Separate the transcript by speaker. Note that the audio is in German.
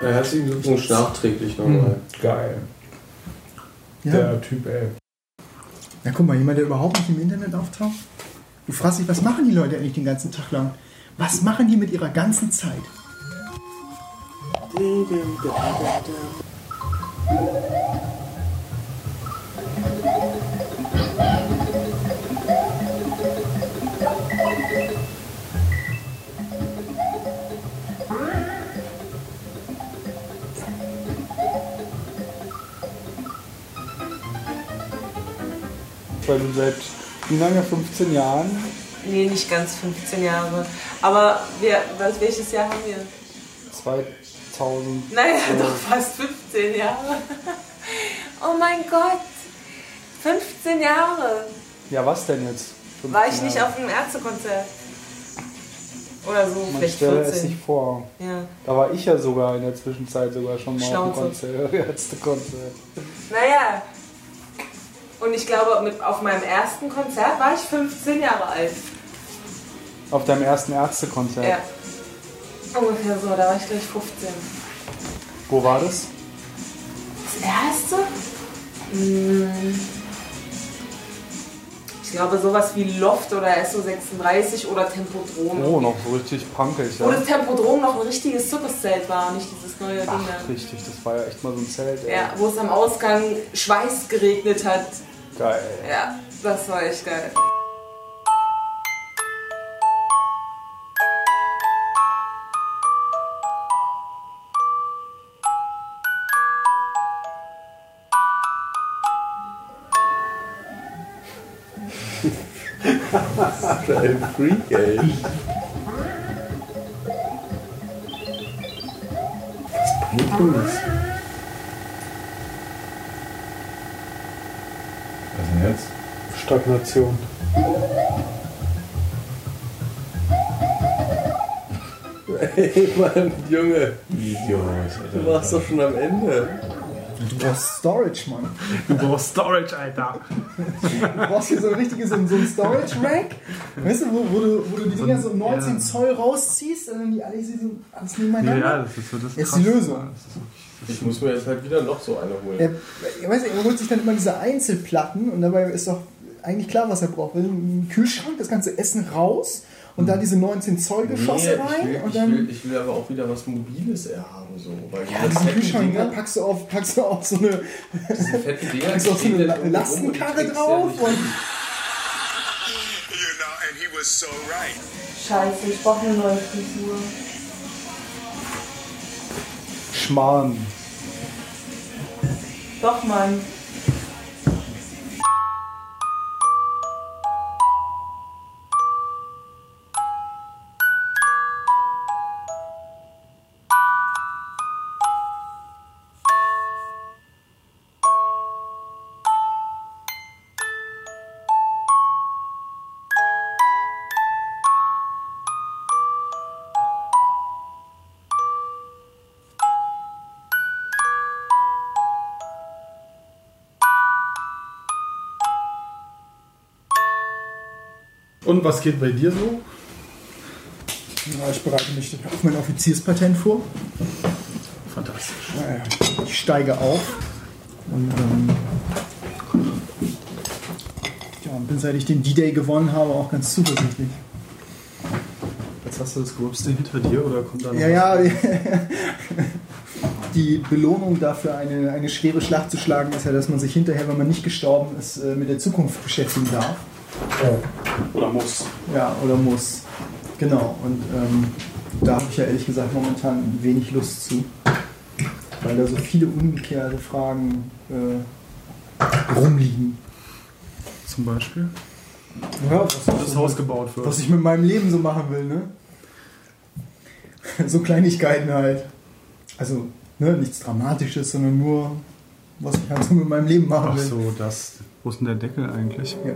Speaker 1: Ja, herzlichen Glückwunsch nachträglich nochmal.
Speaker 2: Geil.
Speaker 3: Ja.
Speaker 2: Der Typ, ey.
Speaker 3: ja, guck mal, jemand, der überhaupt nicht im Internet auftaucht. Du fragst dich, was machen die Leute eigentlich den ganzen Tag lang? Was machen die mit ihrer ganzen Zeit?
Speaker 2: Weil du seit wie lange? 15 Jahren?
Speaker 4: Nee, nicht ganz 15 Jahre. Aber wir, was, welches Jahr haben wir?
Speaker 2: 2000.
Speaker 4: Naja, doch fast 15 Jahre. Oh mein Gott. 15 Jahre.
Speaker 2: Ja, was denn jetzt? 15
Speaker 4: War ich nicht
Speaker 2: Jahre.
Speaker 4: auf einem Ärztekonzert? Oder so,
Speaker 2: Man
Speaker 4: vielleicht
Speaker 2: stelle es
Speaker 4: 14.
Speaker 2: sich vor.
Speaker 4: Ja.
Speaker 2: Da war ich ja sogar in der Zwischenzeit sogar schon mal auf dem
Speaker 4: Schnauze.
Speaker 2: Konzert, Ärztekonzert.
Speaker 4: Naja. Und ich glaube, mit, auf meinem ersten Konzert war ich 15 Jahre alt.
Speaker 2: Auf deinem ersten Ärztekonzert.
Speaker 4: Ja. Ungefähr so, da war ich gleich 15.
Speaker 2: Wo war das?
Speaker 4: Das erste? Hm. Ich glaube, sowas wie Loft oder SO36 oder Tempodrom.
Speaker 2: Oh, noch so richtig punkig, ja.
Speaker 4: Wo das Tempodrom noch ein richtiges Zirkuszelt war, nicht dieses neue Ding
Speaker 2: Ach,
Speaker 4: da.
Speaker 2: richtig, das war ja echt mal so ein Zelt. ey.
Speaker 4: Ja, wo es am Ausgang Schweiß geregnet hat.
Speaker 2: Geil.
Speaker 4: Ja, das war echt geil.
Speaker 1: Ein Freak, ey. Was bringt uns?
Speaker 5: Was denn jetzt?
Speaker 2: Stagnation.
Speaker 1: Ey, Mann, Junge.
Speaker 5: Idiot.
Speaker 1: Du warst doch schon am Ende.
Speaker 3: Du brauchst Storage, Mann.
Speaker 2: Du brauchst Storage, Alter.
Speaker 3: Du brauchst hier so ein richtiges so, ein- Storage-Rack. Weißt du, wo, wo, du, wo du die Dinger so 19
Speaker 2: ja.
Speaker 3: Zoll rausziehst und dann die alle so alles nebeneinander.
Speaker 2: das ist so das
Speaker 3: Ist die Lösung.
Speaker 1: Ich muss mir jetzt halt wieder noch so eine holen.
Speaker 3: Er, ich weiß nicht, er holt sich dann immer diese Einzelplatten und dabei ist doch eigentlich klar, was er braucht. Ein Kühlschrank, das ganze Essen raus und da diese 19 Zoll Geschosse
Speaker 1: Nee,
Speaker 3: rein
Speaker 1: ich, will,
Speaker 3: und
Speaker 1: ich,
Speaker 3: dann
Speaker 1: will, ich will aber auch wieder was Mobiles eher haben. So. Weil
Speaker 3: ja,
Speaker 1: diese
Speaker 3: diesen Kühlschrank, da
Speaker 1: Dinger-
Speaker 3: packst du auf, packst du auf so eine,
Speaker 1: Dinger,
Speaker 3: packst du auf so eine Lastenkarre
Speaker 1: ja
Speaker 3: drauf
Speaker 1: nicht-
Speaker 3: und
Speaker 6: You know, and he was so right.
Speaker 4: Scheiße, ich brauche eine neue Frisur.
Speaker 2: Schmarrn.
Speaker 4: Doch, Mann.
Speaker 7: Und was geht bei dir so?
Speaker 3: ja, ich bereite mich auf mein Offizierspatent vor.
Speaker 7: Fantastisch.
Speaker 3: Naja, Ich steige auf und ähm, ja, bin seit ich den D-Day gewonnen habe auch ganz zuversichtlich.
Speaker 7: Jetzt hast du das Gröbste hinter dir oder kommt da noch
Speaker 3: Ja, ja, die Belohnung dafür, eine, eine schwere Schlacht zu schlagen, ist ja, dass man sich hinterher, wenn man nicht gestorben ist, äh, mit der Zukunft beschäftigen darf.
Speaker 7: Oder muss.
Speaker 3: Ja, oder muss. Genau, und ähm, da habe ich ja ehrlich gesagt momentan wenig Lust zu. Weil da so viele ungeklärte Fragen äh, rumliegen.
Speaker 7: Zum Beispiel.
Speaker 3: Ja, was,
Speaker 7: Das Haus gebaut wird.
Speaker 3: was ich mit meinem Leben so machen will, ne? so Kleinigkeiten halt. Also, ne, nichts Dramatisches, sondern nur, was ich halt so mit meinem Leben machen
Speaker 7: Ach
Speaker 3: will.
Speaker 7: so, das. Wo ist denn der Deckel eigentlich?
Speaker 3: Ja.